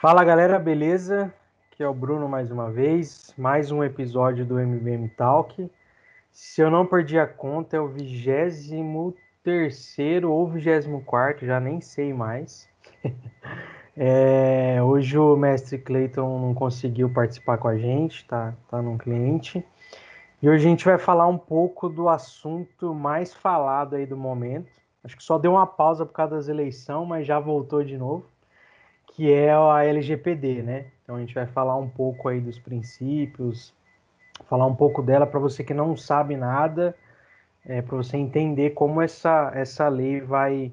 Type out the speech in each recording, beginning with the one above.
Fala galera, beleza? Aqui é o Bruno mais uma vez, mais um episódio do MBM Talk. Se eu não perdi a conta, é o 23 ou 24, já nem sei mais. é, hoje o mestre Clayton não conseguiu participar com a gente, tá, tá num cliente. E hoje a gente vai falar um pouco do assunto mais falado aí do momento. Acho que só deu uma pausa por causa das eleições, mas já voltou de novo que é a LGPD, né? Então a gente vai falar um pouco aí dos princípios, falar um pouco dela para você que não sabe nada, é, para você entender como essa, essa lei vai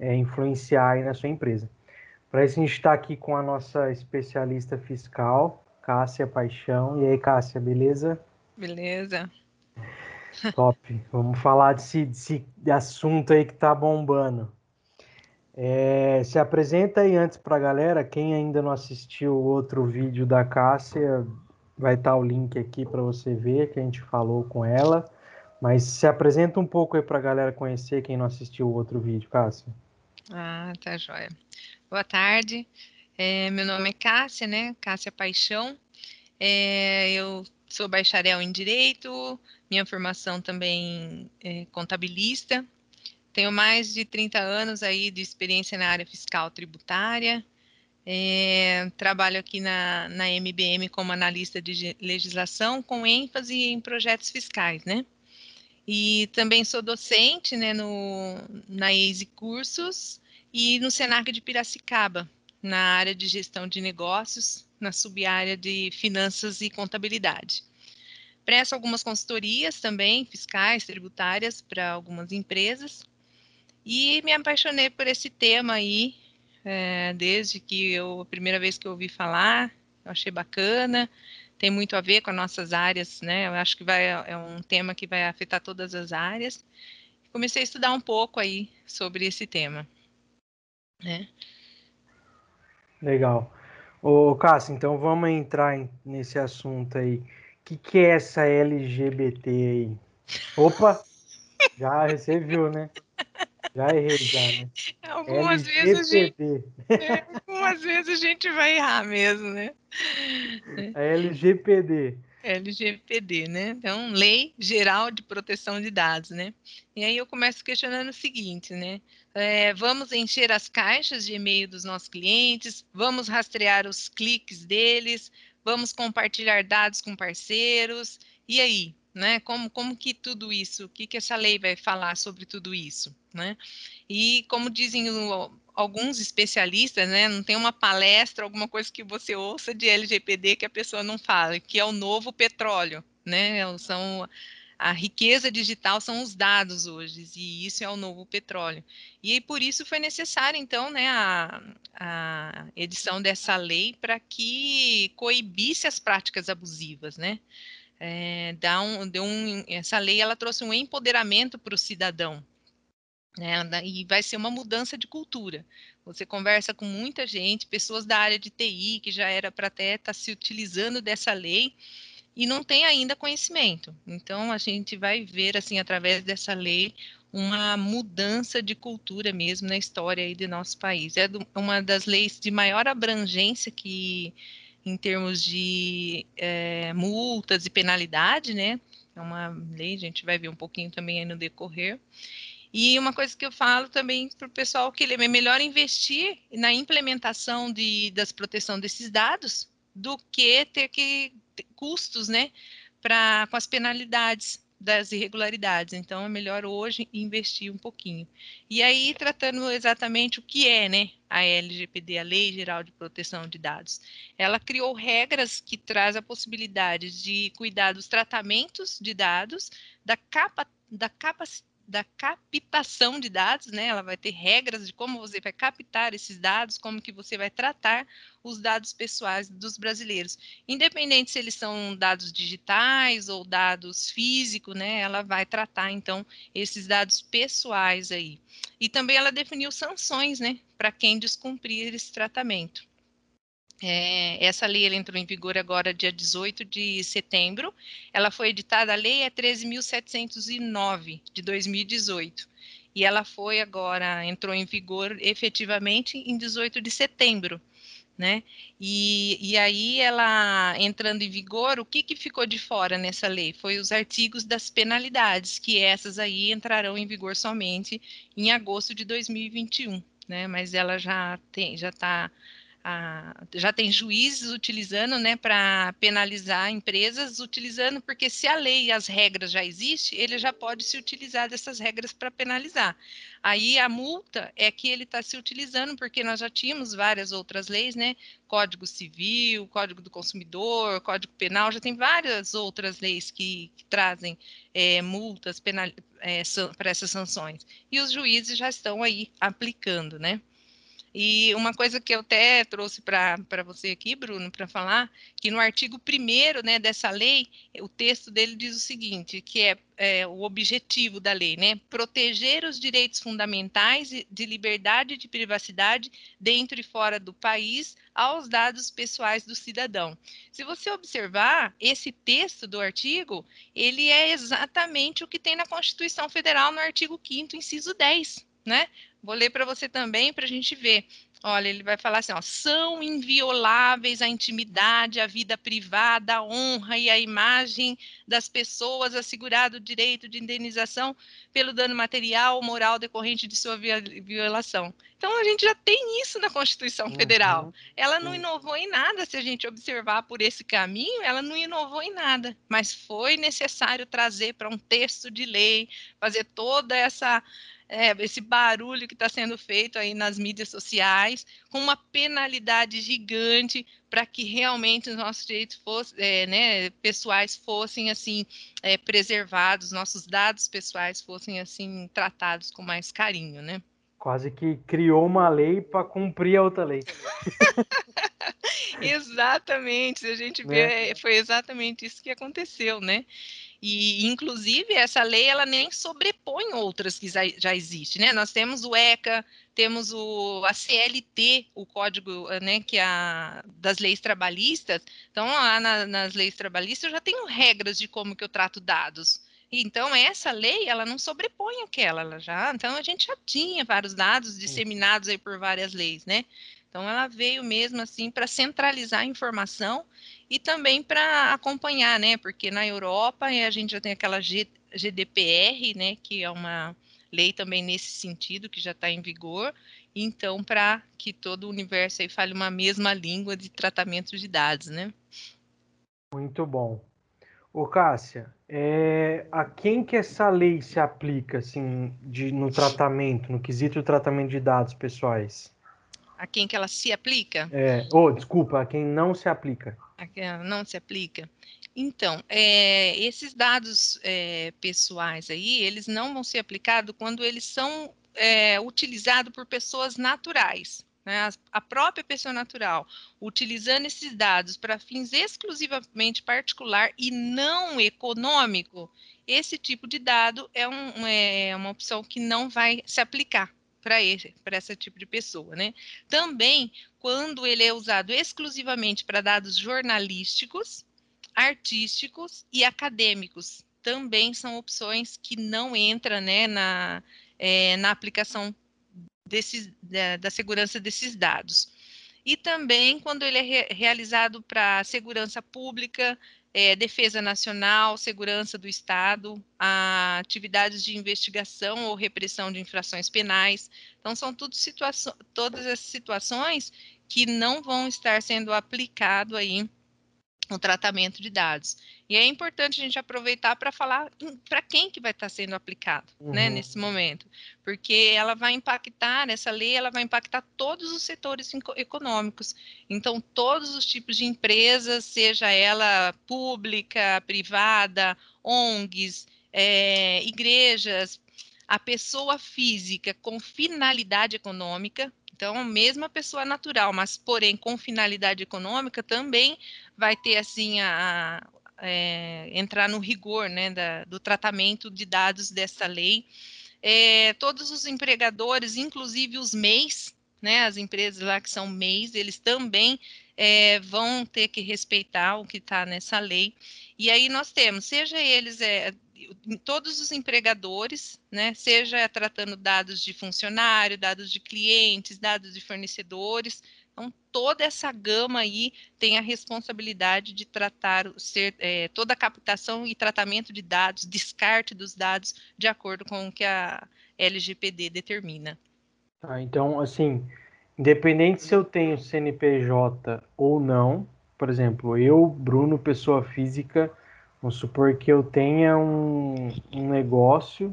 é, influenciar aí na sua empresa. Para isso a gente está aqui com a nossa especialista fiscal, Cássia Paixão. E aí, Cássia, beleza? Beleza. Top. Vamos falar desse, desse assunto aí que tá bombando. É, se apresenta aí antes para a galera. Quem ainda não assistiu o outro vídeo da Cássia, vai estar tá o link aqui para você ver que a gente falou com ela. Mas se apresenta um pouco aí para a galera conhecer quem não assistiu o outro vídeo, Cássia. Ah, tá joia. Boa tarde. É, meu nome é Cássia, né? Cássia Paixão. É, eu sou bacharel em Direito, minha formação também é contabilista, tenho mais de 30 anos aí de experiência na área fiscal tributária. É, trabalho aqui na, na MBM como analista de legislação, com ênfase em projetos fiscais, né? E também sou docente né, no, na EASY Cursos e no Senac de Piracicaba, na área de gestão de negócios, na subárea de finanças e contabilidade. Presto algumas consultorias também, fiscais, tributárias, para algumas empresas. E me apaixonei por esse tema aí, é, desde que eu, a primeira vez que eu ouvi falar, eu achei bacana, tem muito a ver com as nossas áreas, né? Eu acho que vai, é um tema que vai afetar todas as áreas. Comecei a estudar um pouco aí sobre esse tema, né? Legal. Ô, Cássio, então vamos entrar nesse assunto aí. O que, que é essa LGBT aí? Opa! Já você viu, né? Já errei, já, né? Algumas vezes, a gente, é, algumas vezes a gente vai errar mesmo, né? A LGPD. LGPD, né? Então, Lei Geral de Proteção de Dados, né? E aí eu começo questionando o seguinte, né? É, vamos encher as caixas de e-mail dos nossos clientes, vamos rastrear os cliques deles, vamos compartilhar dados com parceiros, e aí? né? Como, como que tudo isso, o que, que essa lei vai falar sobre tudo isso, né? E como dizem o, alguns especialistas, né? Não tem uma palestra, alguma coisa que você ouça de LGPD que a pessoa não fala, que é o novo petróleo, né? São a riqueza digital são os dados hoje, e isso é o novo petróleo. E por isso foi necessário, então, né, a, a edição dessa lei para que coibisse as práticas abusivas, né? é, dá um, deu um, essa lei ela trouxe um empoderamento para o cidadão, né, e vai ser uma mudança de cultura. Você conversa com muita gente, pessoas da área de TI, que já era para até estar tá se utilizando dessa lei, e não tem ainda conhecimento. Então, a gente vai ver, assim, através dessa lei, uma mudança de cultura mesmo na história aí do nosso país. É do, uma das leis de maior abrangência que em termos de é, multas e penalidade, né? É uma lei, a gente vai ver um pouquinho também aí no decorrer. E uma coisa que eu falo também para o pessoal que é melhor investir na implementação de, das proteção desses dados do que ter que custos, né, para com as penalidades das irregularidades. Então, é melhor hoje investir um pouquinho. E aí, tratando exatamente o que é né, a LGPD, a Lei Geral de Proteção de Dados. Ela criou regras que traz a possibilidade de cuidar dos tratamentos de dados, da, capa, da capacidade da captação de dados, né? Ela vai ter regras de como você vai captar esses dados, como que você vai tratar os dados pessoais dos brasileiros. Independente se eles são dados digitais ou dados físicos, né? Ela vai tratar então esses dados pessoais aí. E também ela definiu sanções, né, para quem descumprir esse tratamento. É, essa lei entrou em vigor agora dia 18 de setembro. Ela foi editada, a lei é 13.709 de 2018. E ela foi agora, entrou em vigor efetivamente em 18 de setembro né? E, e aí ela entrando em vigor, o que, que ficou de fora nessa lei? Foi os artigos das penalidades, que essas aí entrarão em vigor somente em agosto de 2021, né? Mas ela já tem, já está a, já tem juízes utilizando, né, para penalizar empresas, utilizando, porque se a lei e as regras já existem, ele já pode se utilizar dessas regras para penalizar. Aí a multa é que ele está se utilizando, porque nós já tínhamos várias outras leis, né, Código Civil, Código do Consumidor, Código Penal, já tem várias outras leis que, que trazem é, multas é, para essas sanções. E os juízes já estão aí aplicando, né? E uma coisa que eu até trouxe para você aqui, Bruno, para falar, que no artigo 1 né, dessa lei, o texto dele diz o seguinte, que é, é, o objetivo da lei, né? Proteger os direitos fundamentais de liberdade e de privacidade dentro e fora do país aos dados pessoais do cidadão. Se você observar, esse texto do artigo, ele é exatamente o que tem na Constituição Federal no artigo 5º, inciso 10, né? Vou ler para você também para a gente ver. Olha, ele vai falar assim: ó, são invioláveis a intimidade, a vida privada, a honra e a imagem das pessoas, assegurado o direito de indenização pelo dano material ou moral decorrente de sua violação. Então, a gente já tem isso na Constituição uhum. Federal. Ela não inovou em nada, se a gente observar por esse caminho, ela não inovou em nada, mas foi necessário trazer para um texto de lei, fazer toda essa é, esse barulho que está sendo feito aí nas mídias sociais, com uma penalidade gigante para que realmente os nossos direitos fossem, é, né, pessoais fossem assim é, preservados, nossos dados pessoais fossem assim tratados com mais carinho, né? Quase que criou uma lei para cumprir a outra lei. exatamente, a gente vê, né? É, foi exatamente isso que aconteceu, né? E, inclusive, essa lei ela nem sobrepõe outras que já, já existem, né? Nós temos o ECA, temos o, a CLT, o código né, que é a, das leis trabalhistas. Então, lá na, nas leis trabalhistas, eu já tenho regras de como que eu trato dados. Então, essa lei, ela não sobrepõe aquela, ela já, então a gente já tinha vários dados disseminados aí por várias leis, né? Então, ela veio mesmo assim para centralizar a informação e também para acompanhar, né? Porque na Europa a gente já tem aquela G, GDPR, né? Que é uma lei também nesse sentido que já está em vigor. Então, para que todo o universo aí fale uma mesma língua de tratamento de dados, né? Muito bom. Ô, Cássia, é, a quem que essa lei se aplica, assim, de, no tratamento, no quesito do tratamento de dados pessoais? A quem que ela se aplica? É, oh, desculpa, a quem não se aplica não se aplica. Então, é, esses dados é, pessoais aí, eles não vão ser aplicados quando eles são é, utilizados por pessoas naturais. Né? A própria pessoa natural, utilizando esses dados para fins exclusivamente particular e não econômico, esse tipo de dado é, um, é uma opção que não vai se aplicar para esse, tipo de pessoa, né? Também quando ele é usado exclusivamente para dados jornalísticos, artísticos e acadêmicos, também são opções que não entram, né, na, é, na aplicação desses, da, da, segurança desses dados. E também quando ele é re, realizado para segurança pública, é, defesa nacional, segurança do Estado, atividades de investigação ou repressão de infrações penais. Então, são tudo todas as situações que não vão estar sendo aplicado aí o tratamento de dados. E é importante a gente aproveitar para falar para quem que vai estar sendo aplicado, né, uhum. né, nesse momento, porque ela vai impactar, essa lei, ela vai impactar todos os setores econômicos. Então, todos os tipos de empresas, seja ela pública, privada, ONGs, é, igrejas, a pessoa física com finalidade econômica, então, mesmo a pessoa natural, mas porém com finalidade econômica, também vai ter assim a, a é, entrar no rigor né, da, do tratamento de dados dessa lei. É, todos os empregadores, inclusive os MEIs, né, as empresas lá que são MEIs, eles também é, vão ter que respeitar o que está nessa lei. E aí nós temos, seja eles é, todos os empregadores, né, seja tratando dados de funcionário, dados de clientes, dados de fornecedores, então toda essa gama aí tem a responsabilidade de tratar ser, é, toda a captação e tratamento de dados, descarte dos dados de acordo com o que a LGPD determina. Ah, então, assim, independente se eu tenho CNPJ ou não, por exemplo, eu, Bruno, pessoa física, Vamos supor que eu tenha um, um negócio,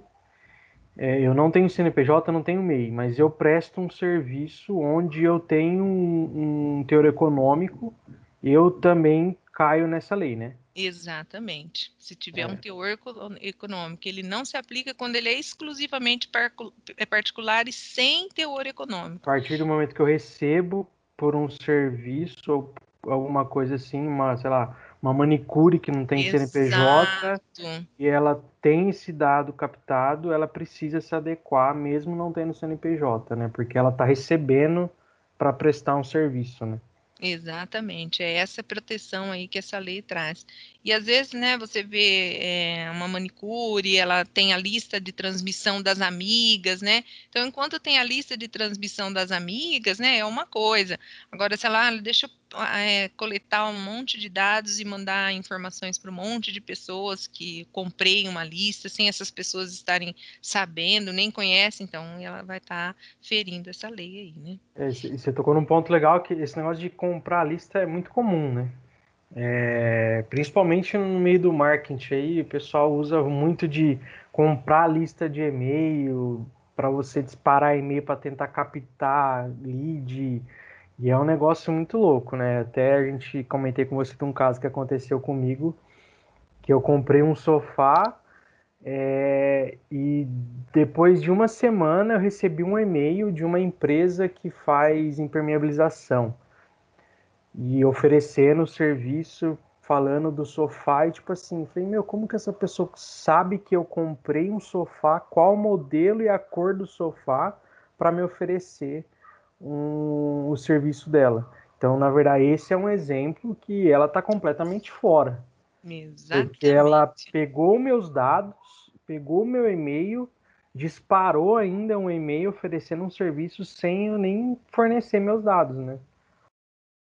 é, eu não tenho CNPJ, não tenho MEI, mas eu presto um serviço onde eu tenho um, um teor econômico, eu também caio nessa lei, né? Exatamente. Se tiver é. um teor econômico, ele não se aplica quando ele é exclusivamente é particular e sem teor econômico. A partir do momento que eu recebo por um serviço ou alguma coisa assim, uma, sei lá, uma manicure que não tem Exato. CNPJ e ela tem esse dado captado, ela precisa se adequar mesmo não tendo CNPJ, né? Porque ela está recebendo para prestar um serviço, né? Exatamente, é essa proteção aí que essa lei traz. E às vezes, né, você vê é, uma manicure, ela tem a lista de transmissão das amigas, né? Então, enquanto tem a lista de transmissão das amigas, né, é uma coisa. Agora, sei lá, deixa eu é, coletar um monte de dados e mandar informações para um monte de pessoas que comprei uma lista, sem essas pessoas estarem sabendo, nem conhecem, então ela vai estar tá ferindo essa lei aí, né? É, você tocou num ponto legal que esse negócio de comprar a lista é muito comum, né? É, principalmente no meio do marketing aí, o pessoal usa muito de comprar lista de e-mail para você disparar e-mail para tentar captar lead e é um negócio muito louco, né? Até a gente comentei com você de um caso que aconteceu comigo, que eu comprei um sofá é, e depois de uma semana eu recebi um e-mail de uma empresa que faz impermeabilização e oferecendo o serviço falando do sofá e tipo assim, falei, meu, como que essa pessoa sabe que eu comprei um sofá, qual modelo e a cor do sofá para me oferecer? Um, o serviço dela. Então, na verdade, esse é um exemplo que ela está completamente fora. Exatamente. Porque ela pegou meus dados, pegou meu e-mail, disparou ainda um e-mail oferecendo um serviço sem eu nem fornecer meus dados, né?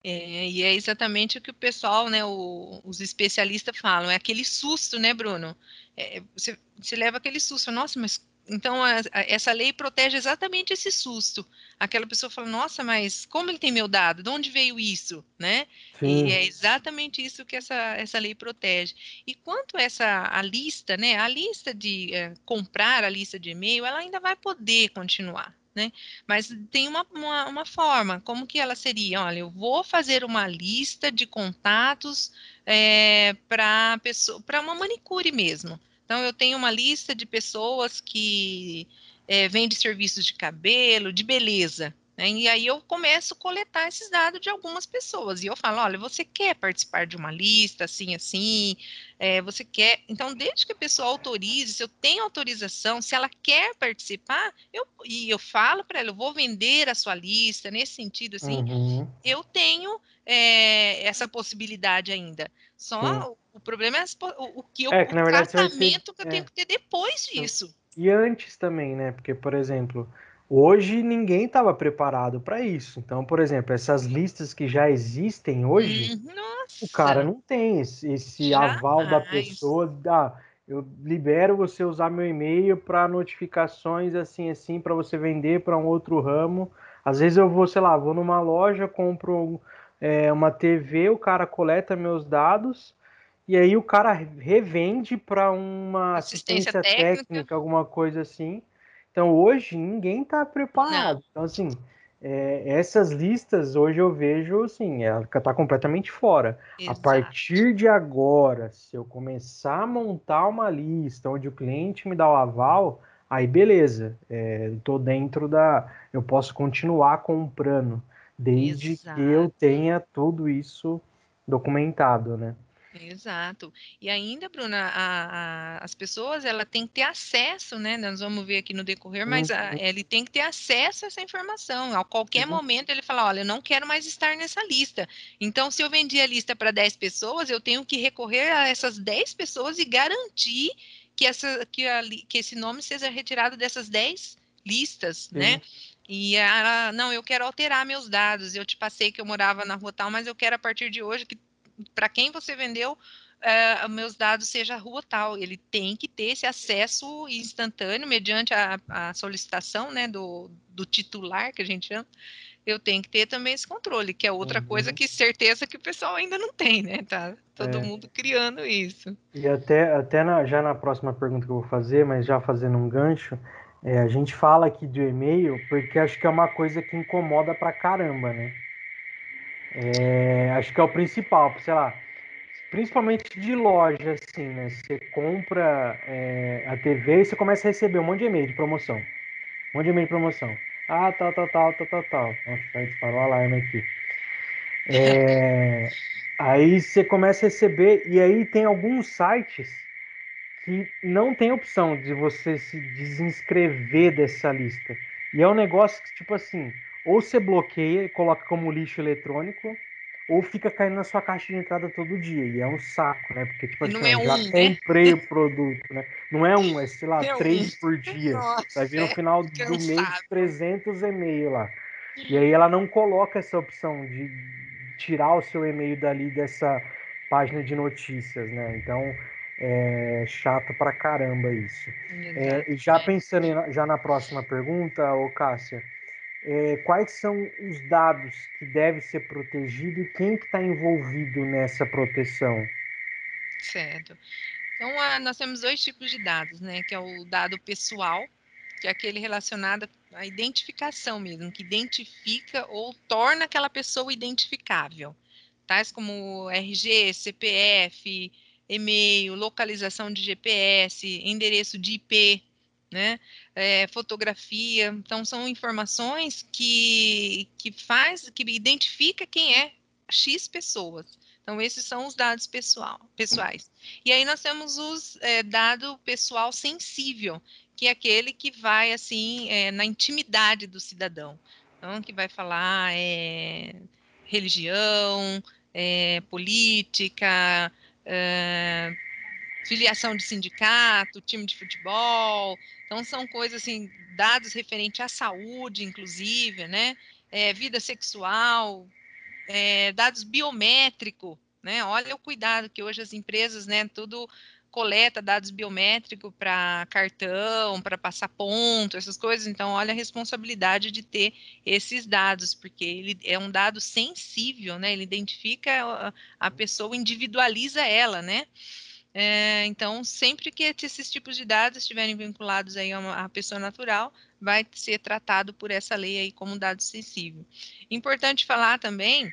É, e é exatamente o que o pessoal, né, o, os especialistas falam, é aquele susto, né, Bruno? É, você, você leva aquele susto, nossa, mas então, a, a, essa lei protege exatamente esse susto. Aquela pessoa fala, nossa, mas como ele tem meu dado? De onde veio isso? Né? E é exatamente isso que essa, essa lei protege. E quanto a essa a lista, né? A lista de é, comprar a lista de e-mail, ela ainda vai poder continuar. Né? Mas tem uma, uma, uma, forma, como que ela seria? Olha, eu vou fazer uma lista de contatos é, para uma manicure mesmo. Então, eu tenho uma lista de pessoas que é, vendem serviços de cabelo, de beleza. Né? E aí eu começo a coletar esses dados de algumas pessoas. E eu falo: olha, você quer participar de uma lista assim, assim? É, você quer. Então, desde que a pessoa autorize, se eu tenho autorização, se ela quer participar, eu, e eu falo para ela: eu vou vender a sua lista, nesse sentido, assim, uhum. eu tenho é, essa possibilidade ainda. Só Sim. O problema é o, o que eu, é, que, o verdade, tratamento que eu é. tenho que ter depois disso. E antes também, né? Porque, por exemplo, hoje ninguém estava preparado para isso. Então, por exemplo, essas listas que já existem hoje, hum, Nossa. o cara não tem esse, esse aval da pessoa. Ah, eu libero você usar meu e-mail para notificações assim assim para você vender para um outro ramo. Às vezes eu vou, sei lá, vou numa loja, compro é, uma TV, o cara coleta meus dados e aí o cara revende para uma assistência, assistência técnica. técnica. alguma coisa assim. Então hoje ninguém está preparado. Não. Então assim, é, essas listas hoje eu vejo assim, ela está completamente fora. Exato. A partir de agora, se eu começar a montar uma lista onde o cliente me dá o aval, aí beleza, estou é, dentro da, eu posso continuar comprando desde Exato. que eu tenha tudo isso documentado, né? Exato. E ainda, Bruna, a, a, as pessoas ela tem que ter acesso, né? Nós vamos ver aqui no decorrer, mas a, uhum. ele tem que ter acesso a essa informação. A qualquer uhum. momento ele fala, olha, eu não quero mais estar nessa lista. Então, se eu vendi a lista para 10 pessoas, eu tenho que recorrer a essas 10 pessoas e garantir que, essa, que, que esse nome seja retirado dessas 10 listas, né? Sim. né? E ela, não, eu quero alterar meus dados. Eu te passei que eu morava na rua tal, mas eu quero a partir de hoje que para quem você vendeu, uh, meus dados seja a rua tal. Ele tem que ter esse acesso instantâneo mediante a, a solicitação né, do, do titular, que a gente chama. Eu tenho que ter também esse controle, que é outra uhum. coisa que certeza que o pessoal ainda não tem, né? Tá todo é. mundo criando isso. E até, até na, já na próxima pergunta que eu vou fazer, mas já fazendo um gancho, é, a gente fala aqui do e-mail porque acho que é uma coisa que incomoda pra caramba, né? É, acho que é o principal, sei lá, principalmente de loja, assim, né? Você compra é, a TV e você começa a receber um monte de e-mail de promoção. Um monte de e-mail de promoção. Ah, tal, tal, tal, tal, tal, tal. Nossa, já disparou o alarme aqui. É, aí você começa a receber, e aí tem alguns sites que não tem opção de você se desinscrever dessa lista. E é um negócio que, tipo assim, ou você bloqueia e coloca como lixo eletrônico, ou fica caindo na sua caixa de entrada todo dia. E é um saco, né? Porque, tipo, assim, é já um, comprei né? o produto, né? Não é um, é, sei lá, é três um. por dia. Nossa, Vai vir no é final do mês 300 e-mail lá. E aí ela não coloca essa opção de tirar o seu e-mail dali dessa página de notícias, né? Então, é chato pra caramba isso. É, já pensando em, já na próxima pergunta, ô Cássia, é, quais são os dados que devem ser protegidos e quem que está envolvido nessa proteção? Certo. Então, a, nós temos dois tipos de dados, né? Que é o dado pessoal, que é aquele relacionado à identificação mesmo, que identifica ou torna aquela pessoa identificável. Tais como RG, CPF, e-mail, localização de GPS, endereço de IP, né? É, fotografia, então são informações que, que faz, que identifica quem é X pessoas. Então, esses são os dados pessoal, pessoais. E aí nós temos os é, dado pessoal sensível, que é aquele que vai assim é, na intimidade do cidadão. Então, que vai falar é, religião, política, filiação de sindicato, time de futebol. Então, são coisas assim, dados referentes à saúde, inclusive, né? É, vida sexual, é, dados biométricos, né? Olha o cuidado que hoje as empresas, né, tudo coleta dados biométricos para cartão, para passar ponto, essas coisas. Então, olha a responsabilidade de ter esses dados, porque ele é um dado sensível, né? Ele identifica a pessoa, individualiza ela, né? É, então, sempre que esses tipos de dados estiverem vinculados aí a uma pessoa natural, vai ser tratado por essa lei aí como dado sensível. Importante falar também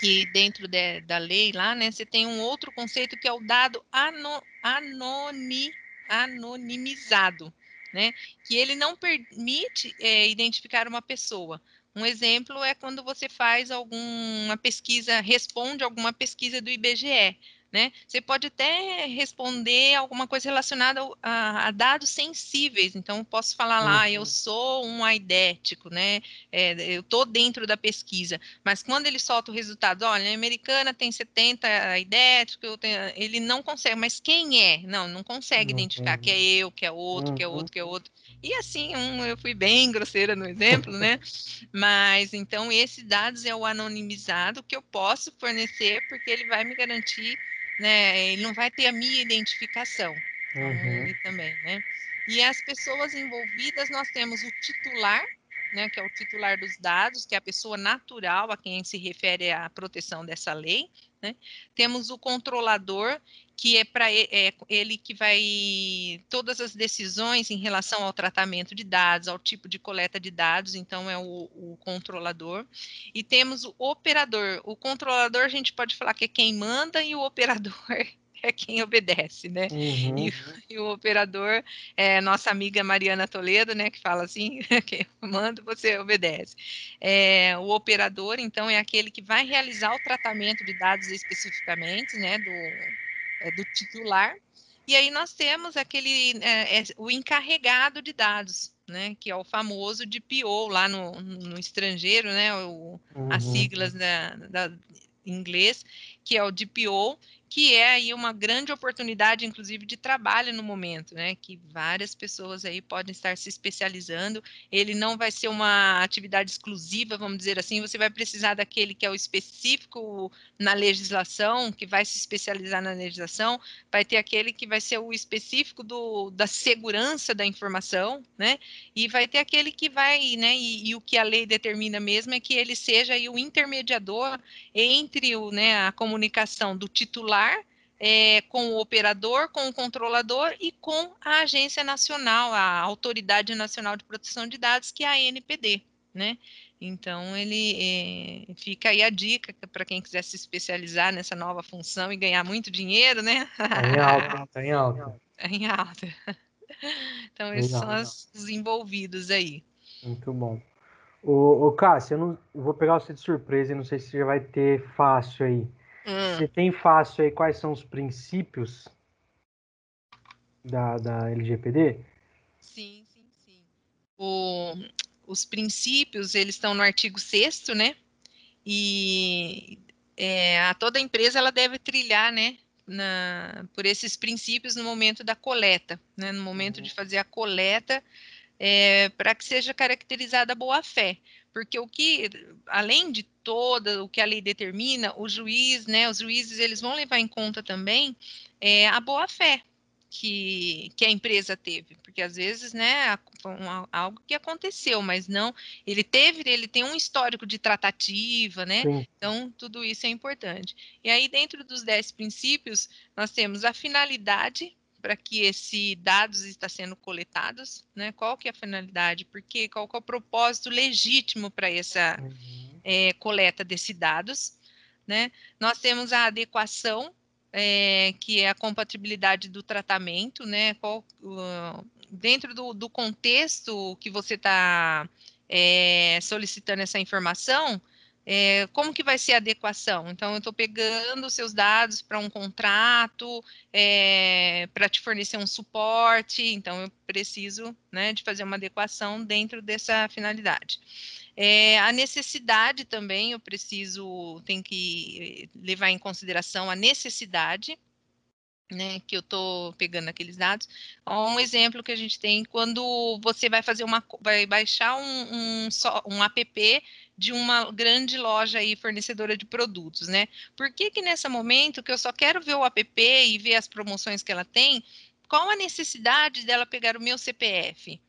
que dentro de, da lei lá, né, você tem um outro conceito que é o dado ano, anoni, anonimizado, né, que ele não permite é, identificar uma pessoa. Um exemplo é quando você faz alguma pesquisa, responde alguma pesquisa do IBGE né? Você pode até responder alguma coisa relacionada a, a dados sensíveis. Então, posso falar uhum. lá, eu uhum. sou um aidético, né? É, eu estou dentro da pesquisa. Mas quando ele solta o resultado, olha, a americana tem 70 aidéticos, ele não consegue. Mas quem é? Não, não consegue uhum. identificar que é eu, que é outro, uhum. que é outro, que é outro. E assim, um, eu fui bem grosseira no exemplo, né? Mas então, esses dados é o anonimizado que eu posso fornecer, porque ele vai me garantir né? Ele não vai ter a minha identificação. Então, uhum. ele também, né? E as pessoas envolvidas, nós temos o titular, né, que é o titular dos dados, que é a pessoa natural a quem se refere a proteção dessa lei. Né? Temos o controlador, que é para é ele que vai todas as decisões em relação ao tratamento de dados, ao tipo de coleta de dados, então é o, o, controlador. E temos o operador. O controlador a gente pode falar que é quem manda e o operador é quem obedece, né? Uhum. E, e, o operador é nossa amiga Mariana Toledo, né? Que fala assim, quem manda, você obedece. É, o operador, então, é aquele que vai realizar o tratamento de dados especificamente, né? Do, é, do titular. E aí nós temos aquele, é, é, o encarregado de dados, né, que é o famoso DPO lá no, no estrangeiro, né, o, uhum. as siglas da, da, em inglês, que é o DPO, que é aí uma grande oportunidade, inclusive, de trabalho no momento, né? Que várias pessoas aí podem estar se especializando. Ele não vai ser uma atividade exclusiva, vamos dizer assim, você vai precisar daquele que é o específico na legislação, que vai se especializar na legislação, vai ter aquele que vai ser o específico do, da segurança da informação, né? E vai ter aquele que vai, né? E, e o que a lei determina mesmo é que ele seja aí o intermediador entre o, né, a comunicação do titular é, com o operador, com o controlador e com a Agência Nacional, a Autoridade Nacional de Proteção de Dados, que é a ANPD, né? Então, ele é, fica aí a dica para quem quiser se especializar nessa nova função e ganhar muito dinheiro, né? Está em alta, está em alta. Está em alta. Então, esses são os envolvidos aí. Muito bom. O, o Cássio, eu, não, eu vou pegar você de surpresa e não sei se já vai ter fácil aí. Hum. Você tem fácil aí quais são os princípios da, da LGPD? Sim, sim, sim. O, os princípios, eles estão no artigo 6 né? E é, a toda empresa ela deve trilhar, né? Na, por esses princípios no momento da coleta, né? No momento uhum. de fazer a coleta, é, para que seja caracterizada a boa fé porque o que, além de toda o que a lei determina, o juiz, né, os juízes, eles vão levar em conta também é, a boa fé que, que a empresa teve, porque às vezes, né, algo que aconteceu, mas não, ele teve, ele tem um histórico de tratativa, né, Sim. então tudo isso é importante. E aí, dentro dos dez princípios, nós temos a finalidade para que esses dados está sendo coletados, né? Qual que é a finalidade? Porque qual que é o propósito legítimo para essa uhum. é, coleta desses dados, né? Nós temos a adequação, é, que é a compatibilidade do tratamento, né? Qual, uh, dentro do, do, contexto que você está é, solicitando essa informação, é, como que vai ser a adequação? Então, eu estou pegando seus dados para um contrato, é, para te fornecer um suporte, então eu preciso né, de fazer uma adequação dentro dessa finalidade. É, a necessidade também, eu preciso, tem que levar em consideração a necessidade, né, que eu estou pegando aqueles dados. Um exemplo que a gente tem quando você vai fazer uma, vai baixar um, um, um app de uma grande loja aí fornecedora de produtos, né? Por que que nesse momento que eu só quero ver o app e ver as promoções que ela tem, qual a necessidade dela pegar o meu CPF?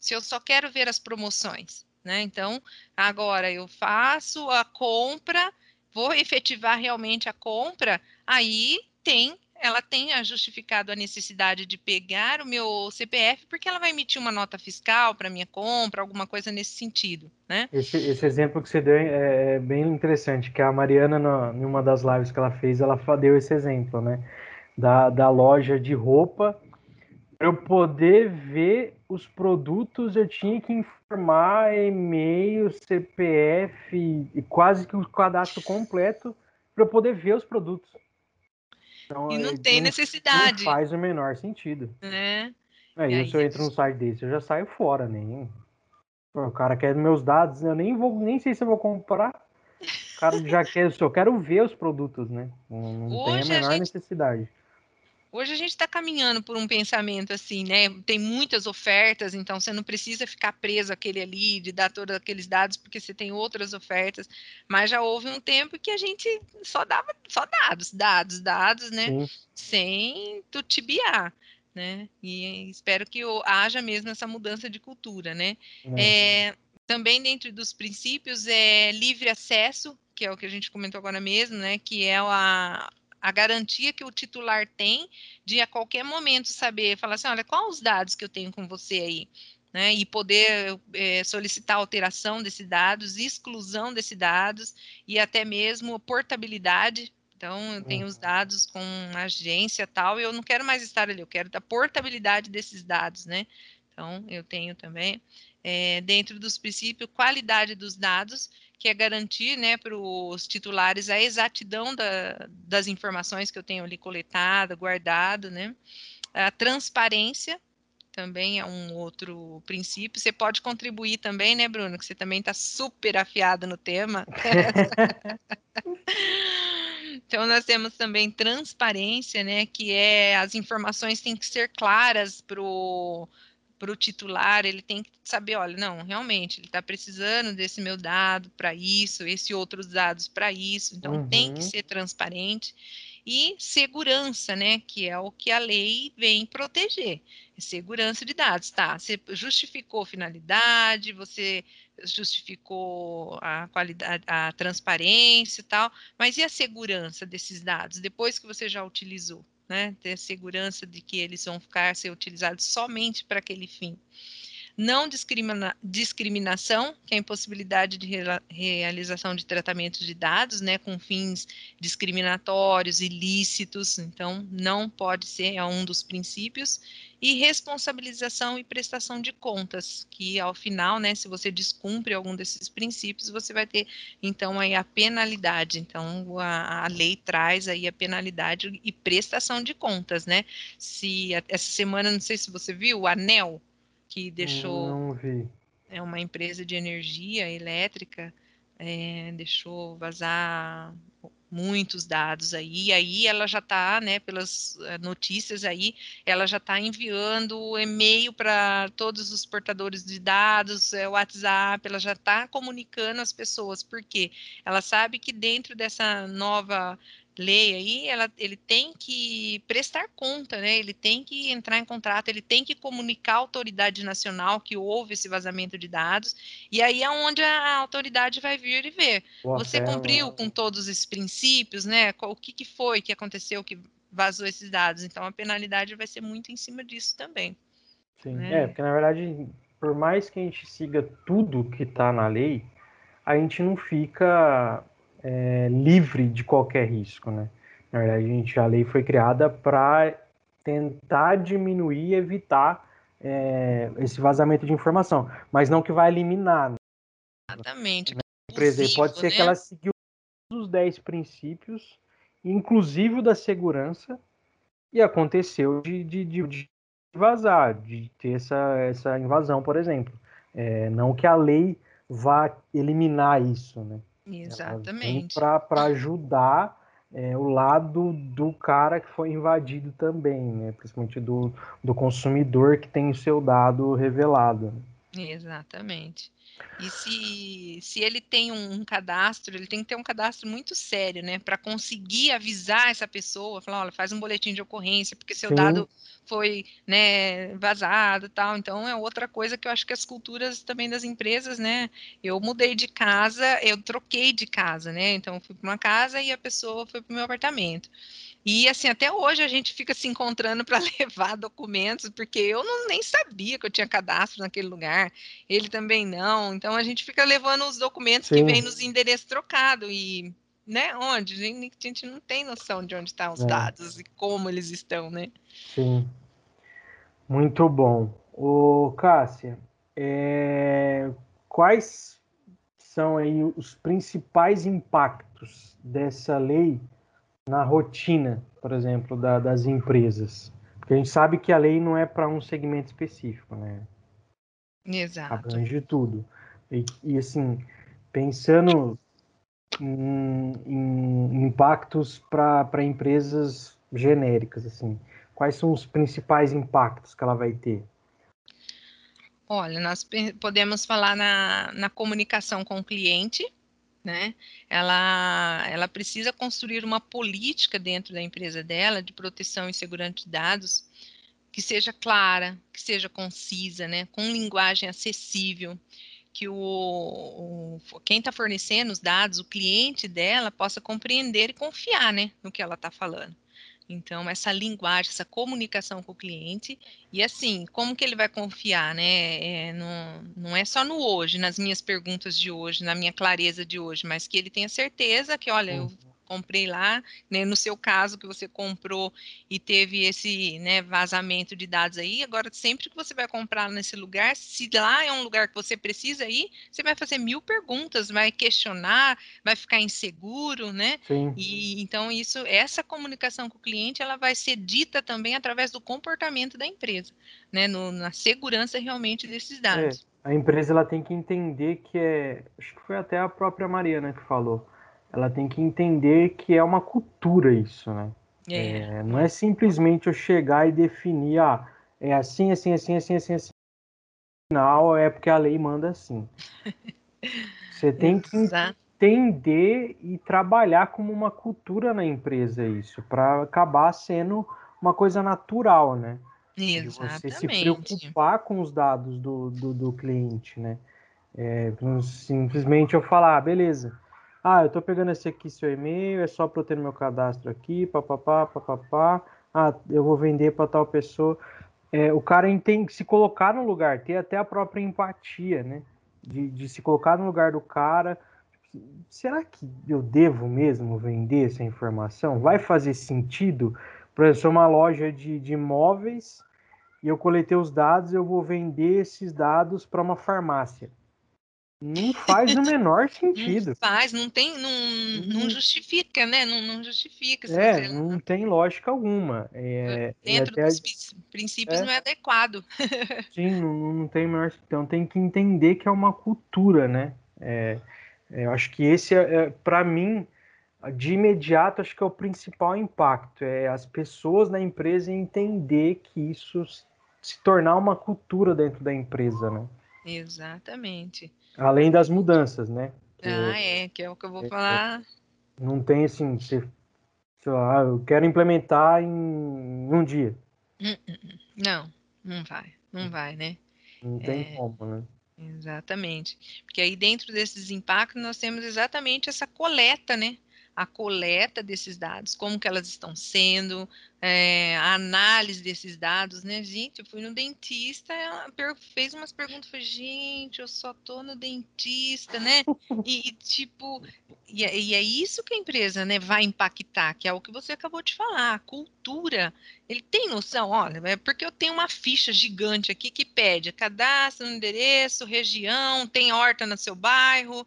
Se eu só quero ver as promoções, né? Então, agora eu faço a compra, vou efetivar realmente a compra, aí tem ela tenha justificado a necessidade de pegar o meu CPF, porque ela vai emitir uma nota fiscal para minha compra, alguma coisa nesse sentido, né? Esse, esse exemplo que você deu é, é bem interessante, que a Mariana, no, em uma das lives que ela fez, ela deu esse exemplo, né? Da, da loja de roupa. Para eu poder ver os produtos, eu tinha que informar e-mail, CPF e quase que o cadastro completo para eu poder ver os produtos. Então, e não tem não, necessidade. Não faz o menor sentido. Né? É, e aí, se eu entro num site desse, eu já saio fora, nem. O cara quer meus dados, eu nem vou, nem sei se eu vou comprar. O cara já quer, eu quero ver os produtos, né? Não, não tem a menor a gente... necessidade. Hoje a gente está caminhando por um pensamento assim, né? Tem muitas ofertas, então você não precisa ficar preso àquele ali, de dar todos aqueles dados, porque você tem outras ofertas. Mas já houve um tempo que a gente só dava só dados, dados, dados, né? Sim. Sem tutibiar. Né? E espero que haja mesmo essa mudança de cultura, né? É. É, também dentro dos princípios é livre acesso, que é o que a gente comentou agora mesmo, né? Que é a, a garantia que o titular tem de a qualquer momento saber, falar assim, olha, quais os dados que eu tenho com você aí? Né, e poder é, solicitar alteração desses dados, exclusão desses dados e até mesmo portabilidade Então, eu tenho os uhum. dados com agência tal, e eu não quero mais estar ali, eu quero da portabilidade desses dados, né? Então, eu tenho também, é, dentro dos princípios, qualidade dos dados, que é garantir, né, para os titulares a exatidão da, das informações que eu tenho ali coletado, guardado, né? A transparência, também é um outro princípio. Você pode contribuir também, né, Bruno? Que você também está super afiado no tema. então, nós temos também transparência, né? Que é as informações têm que ser claras para o para o titular, ele tem que saber, olha, não, realmente, ele está precisando desse meu dado para isso, esse outros dados para isso, então uhum. tem que uhum. ser transparente e segurança, né, que é o que a lei vem proteger. Segurança de dados, tá? Você justificou finalidade, você justificou a qualidade, a transparência e tal, mas e a segurança desses dados depois que você já utilizou, né? Ter segurança de que eles vão ficar ser utilizados somente para aquele fim não discrimina, discriminação, que é a impossibilidade de realização de tratamentos de dados, né, com fins discriminatórios, ilícitos, então não pode ser, é um dos princípios, e responsabilização e prestação de contas, que ao final, né, se você descumpre algum desses princípios, você vai ter, então, aí a penalidade, então a, a lei traz aí a penalidade e prestação de contas, né, se essa semana, não sei se você viu, o ANEL, que deixou. Não vi. É uma empresa de energia elétrica, é, deixou vazar muitos dados aí, e aí ela já está, né, pelas eh, notícias aí, ela já está enviando e-mail para todos os portadores de dados, é, WhatsApp, ela já está comunicando às pessoas, porque ela sabe que dentro dessa nova lei aí, ela, ele tem que prestar conta, né? Ele tem que entrar em contrato, ele tem que comunicar à autoridade nacional que houve esse vazamento de dados, e aí é onde a autoridade vai vir e ver. Boa Você cumpriu com todos esses princípios, né? O que, que foi que aconteceu que vazou esses dados? Então a penalidade vai ser muito em cima disso também. Sim, né? é, porque na verdade, por mais que a gente siga tudo que está na lei, a gente não fica é, livre de qualquer risco, né? Na verdade, a, gente, a lei foi criada para tentar diminuir e evitar é, esse vazamento de informação, mas não que vai eliminar. Né? Exatamente. Por exemplo, pode ser né? que ela seguiu os 10 princípios, inclusive o da segurança, e aconteceu de, de, de vazar, de ter essa, essa invasão, por exemplo. É, não que a lei vá eliminar isso, né? Exatamente. Para ajudar é, o lado do cara que foi invadido também, né? Principalmente do, do consumidor que tem o seu dado revelado. Exatamente. E se, se ele tem um, cadastro, ele tem que ter um cadastro muito sério, né? Para conseguir avisar essa pessoa, falar, olha, faz um boletim de ocorrência, porque seu Sim. dado foi né, vazado tal. Então é outra coisa que eu acho que as culturas também das empresas, né? Eu mudei de casa, eu troquei de casa, né? Então fui para uma casa e a pessoa foi para o meu apartamento. E assim, até hoje a gente fica se encontrando para levar documentos, porque eu não, nem sabia que eu tinha cadastro naquele lugar, ele também não. Então a gente fica levando os documentos Sim. que vêm nos endereços trocados e né, onde? A gente não tem noção de onde estão os é. dados e como eles estão, né? Sim. Muito bom. O Cássia, é... quais são aí os principais impactos dessa lei na rotina, por exemplo, da, das empresas? Porque a gente sabe que a lei não é para um segmento específico, né? Exato. Abrange tudo. E, e assim, pensando em, em impactos para empresas genéricas, assim, quais são os principais impactos que ela vai ter? Olha, nós podemos falar na, na comunicação com o cliente, né? Ela, ela precisa construir uma política dentro da empresa dela de proteção e segurança de dados que seja clara, que seja concisa, né? Com linguagem acessível, que o, o quem está fornecendo os dados, o cliente dela, possa compreender e confiar, né, no que ela está falando. Então, essa linguagem, essa comunicação com o cliente, e assim, como que ele vai confiar, né? É, não, não é só no hoje, nas minhas perguntas de hoje, na minha clareza de hoje, mas que ele tenha certeza que, olha, eu comprei lá, né, no seu caso que você comprou e teve esse né, vazamento de dados aí, agora sempre que você vai comprar nesse lugar, se lá é um lugar que você precisa ir, você vai fazer mil perguntas, vai questionar, vai ficar inseguro, né? Sim. E então isso, essa comunicação com o cliente, ela vai ser dita também através do comportamento da empresa, né? No, na segurança realmente desses dados. É a empresa ela tem que entender que é, acho que foi até a própria Mariana que falou, ela tem que entender que é uma cultura isso, né? É. É, não é simplesmente eu chegar e definir, ah, é assim, assim, assim, assim, assim, assim. Final é porque a lei manda assim. Você tem que entender e trabalhar como uma cultura na empresa isso, para acabar sendo uma coisa natural, né? Exatamente. você se preocupar com os dados do, do, do cliente, né? É, simplesmente eu falar, ah, beleza. Ah, eu tô pegando esse aqui, seu e-mail, é só para eu ter meu cadastro aqui, papapá, papapá. Ah, eu vou vender para tal pessoa. É, o cara tem que se colocar no lugar, ter até a própria empatia, né? De, de se colocar no lugar do cara. Será que eu devo mesmo vender essa informação? Vai fazer sentido? Por exemplo, sou uma loja de, de imóveis e eu coletei os dados, eu vou vender esses dados para uma farmácia. Não faz o menor sentido. Não faz, não tem, não, não justifica, né? Não, não justifica. É, você... não tem lógica alguma. É, Dentro dos princípios é, não é adequado. Sim, não, não tem menor. Então tem que entender que é uma cultura, né? É, é eu acho que esse é, é para mim, de imediato, acho que é o principal impacto. É as pessoas na empresa entender que isso se tornar uma cultura dentro da empresa, né? Exatamente. Além das mudanças, né? Que ah, é, que é o que eu vou é, falar. Não tem assim, sei lá, eu quero implementar em um dia. Hum, hum, hum. Não, não vai, não vai, né? Não tem é, como, né? Exatamente. Porque aí dentro desses impactos nós temos exatamente essa coleta, né? A coleta desses dados, como que elas estão sendo, é, a análise desses dados, né? Gente, eu fui no dentista, ela fez umas perguntas, falei, gente, eu só tô no dentista, né? E, tipo, e, é, e, é isso que a empresa, né, vai impactar, que é o que você acabou de falar, a cultura. Ele tem noção, olha, é porque eu tenho uma ficha gigante aqui que pede cadastro, endereço, região, tem horta no seu bairro,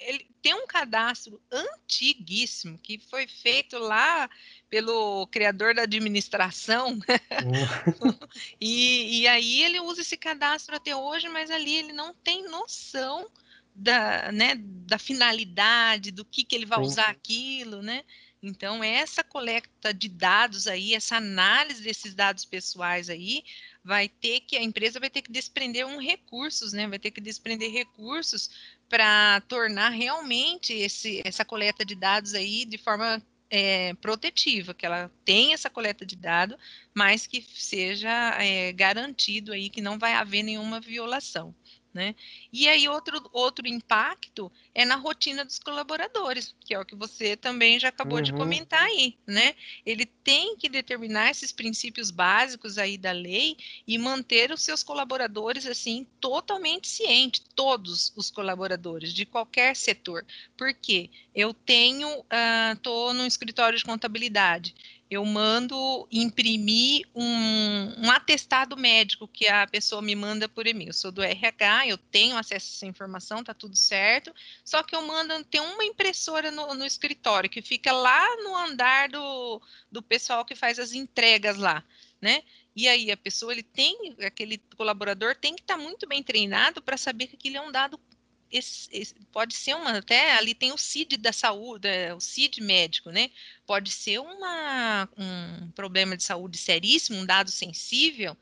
ele tem um cadastro antiguíssimo que foi feito lá pelo criador da administração. E, e aí ele usa esse cadastro até hoje, mas ali ele não tem noção da, né, da finalidade, do que, que ele vai Sim. usar aquilo, né? Então, essa coleta de dados aí, essa análise desses dados pessoais aí, vai ter que, a empresa vai ter que desprender um recursos, né? Vai ter que desprender recursos para tornar realmente esse, essa coleta de dados aí de forma é, protetiva, que ela tenha essa coleta de dados, mas que seja é, garantido aí que não vai haver nenhuma violação. Né? E aí outro, outro impacto é na rotina dos colaboradores, que é o que você também já acabou uhum. de comentar aí, né? Ele tem que determinar esses princípios básicos aí da lei e manter os seus colaboradores assim totalmente cientes, todos os colaboradores de qualquer setor. Porque eu tenho, estou uh, no escritório de contabilidade, eu mando imprimir um, um, atestado médico que a pessoa me manda por e-mail. Eu sou do RH, eu tenho acesso a essa informação, tá tudo certo. Só que eu mando ter uma impressora no, no escritório que fica lá no andar do, do pessoal que faz as entregas lá, né? E aí a pessoa, ele tem, aquele colaborador tem que estar tá muito bem treinado para saber que aquilo é um dado esse, esse, pode ser uma, até ali tem o CID da saúde, é, o CID médico, né? Pode ser uma, um problema de saúde seríssimo, um dado sensível,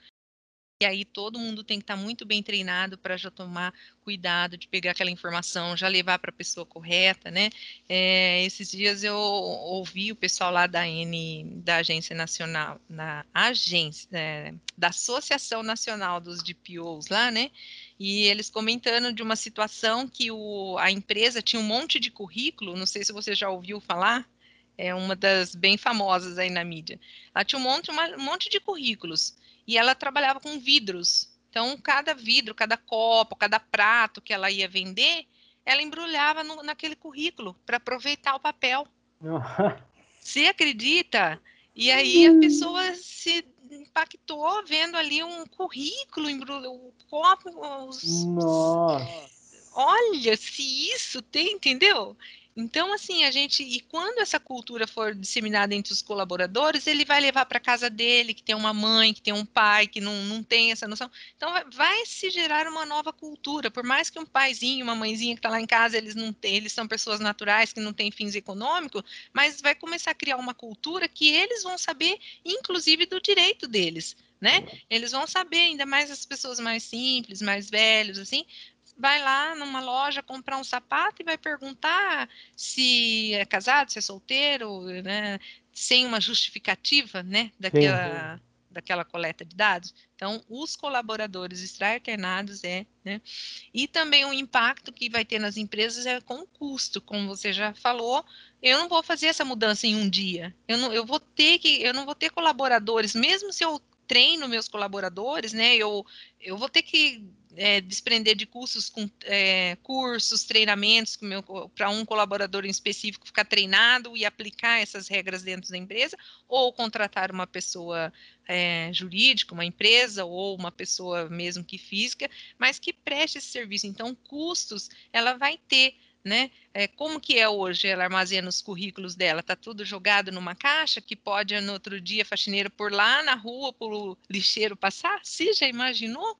e aí todo mundo tem que estar muito bem treinado para já tomar cuidado de pegar aquela informação, já levar para a pessoa correta, né? É, esses dias eu ouvi o pessoal lá da N, da Agência Nacional, na agência, é, da Associação Nacional dos DPOs lá, né? E eles comentando de uma situação que o, a empresa tinha um monte de currículo, não sei se você já ouviu falar, é uma das bem famosas aí na mídia. Ela tinha um monte, uma, um monte de currículos e ela trabalhava com vidros. Então, cada vidro, cada copo, cada prato que ela ia vender, ela embrulhava no, naquele currículo para aproveitar o papel. Você acredita? E aí a pessoa se impactou vendo ali um currículo, o copo, os... Nossa! Olha, se isso tem, entendeu? Então, assim, a gente. E quando essa cultura for disseminada entre os colaboradores, ele vai levar para casa dele, que tem uma mãe, que tem um pai, que não, não tem essa noção. Então, vai, se gerar uma nova cultura. Por mais que um paizinho, uma mãezinha que está lá em casa, eles não têm, eles são pessoas naturais que não têm fins econômicos, mas vai começar a criar uma cultura que eles vão saber, inclusive, do direito deles. Né? Eles vão saber, ainda mais as pessoas mais simples, mais velhos, assim, vai lá numa loja comprar um sapato e vai perguntar se é casado, se é solteiro, né, sem uma justificativa, né, daquela, daquela coleta de dados. Então, os colaboradores extra-alternados é, né, e também o impacto que vai ter nas empresas é com o custo, como você já falou, eu não vou fazer essa mudança em um dia. Eu não, eu vou ter que, eu não vou ter colaboradores, mesmo se eu treino meus colaboradores, né? Eu, eu vou ter que é, desprender de cursos, com, é, cursos, treinamentos para um colaborador em específico ficar treinado e aplicar essas regras dentro da empresa, ou contratar uma pessoa é, jurídica, uma empresa, ou uma pessoa mesmo que física, mas que preste esse serviço. Então, custos ela vai ter né? É, como que é hoje? Ela armazena os currículos dela, tá tudo jogado numa caixa que pode no outro dia a faxineira por lá na rua, por lixeiro passar? Você já imaginou?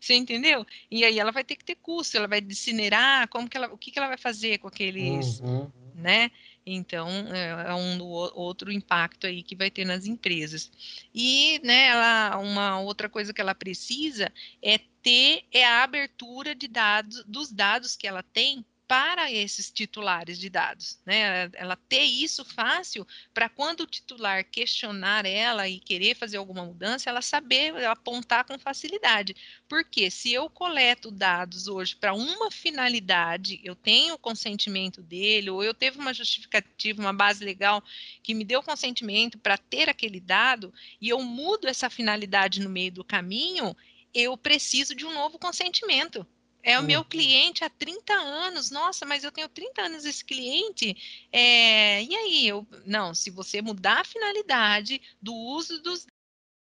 Você entendeu? E aí ela vai ter que ter custo, ela vai incinerar, como que ela, o que, que ela vai fazer com aqueles, uhum. né? Então, é, é um outro impacto aí que vai ter nas empresas. E, né, ela, uma outra coisa que ela precisa é ter é a abertura de dados, dos dados que ela tem para esses titulares de dados, né? Ela ter isso fácil para quando o titular questionar ela e querer fazer alguma mudança, ela saber apontar com facilidade. Porque se eu coleto dados hoje para uma finalidade, eu tenho o consentimento dele, ou eu teve uma justificativa, uma base legal que me deu consentimento para ter aquele dado, e eu mudo essa finalidade no meio do caminho, eu preciso de um novo consentimento. É o meu uhum. cliente há 30 anos. Nossa, mas eu tenho 30 anos esse cliente. É, e aí? Eu, não, se você mudar a finalidade do uso dos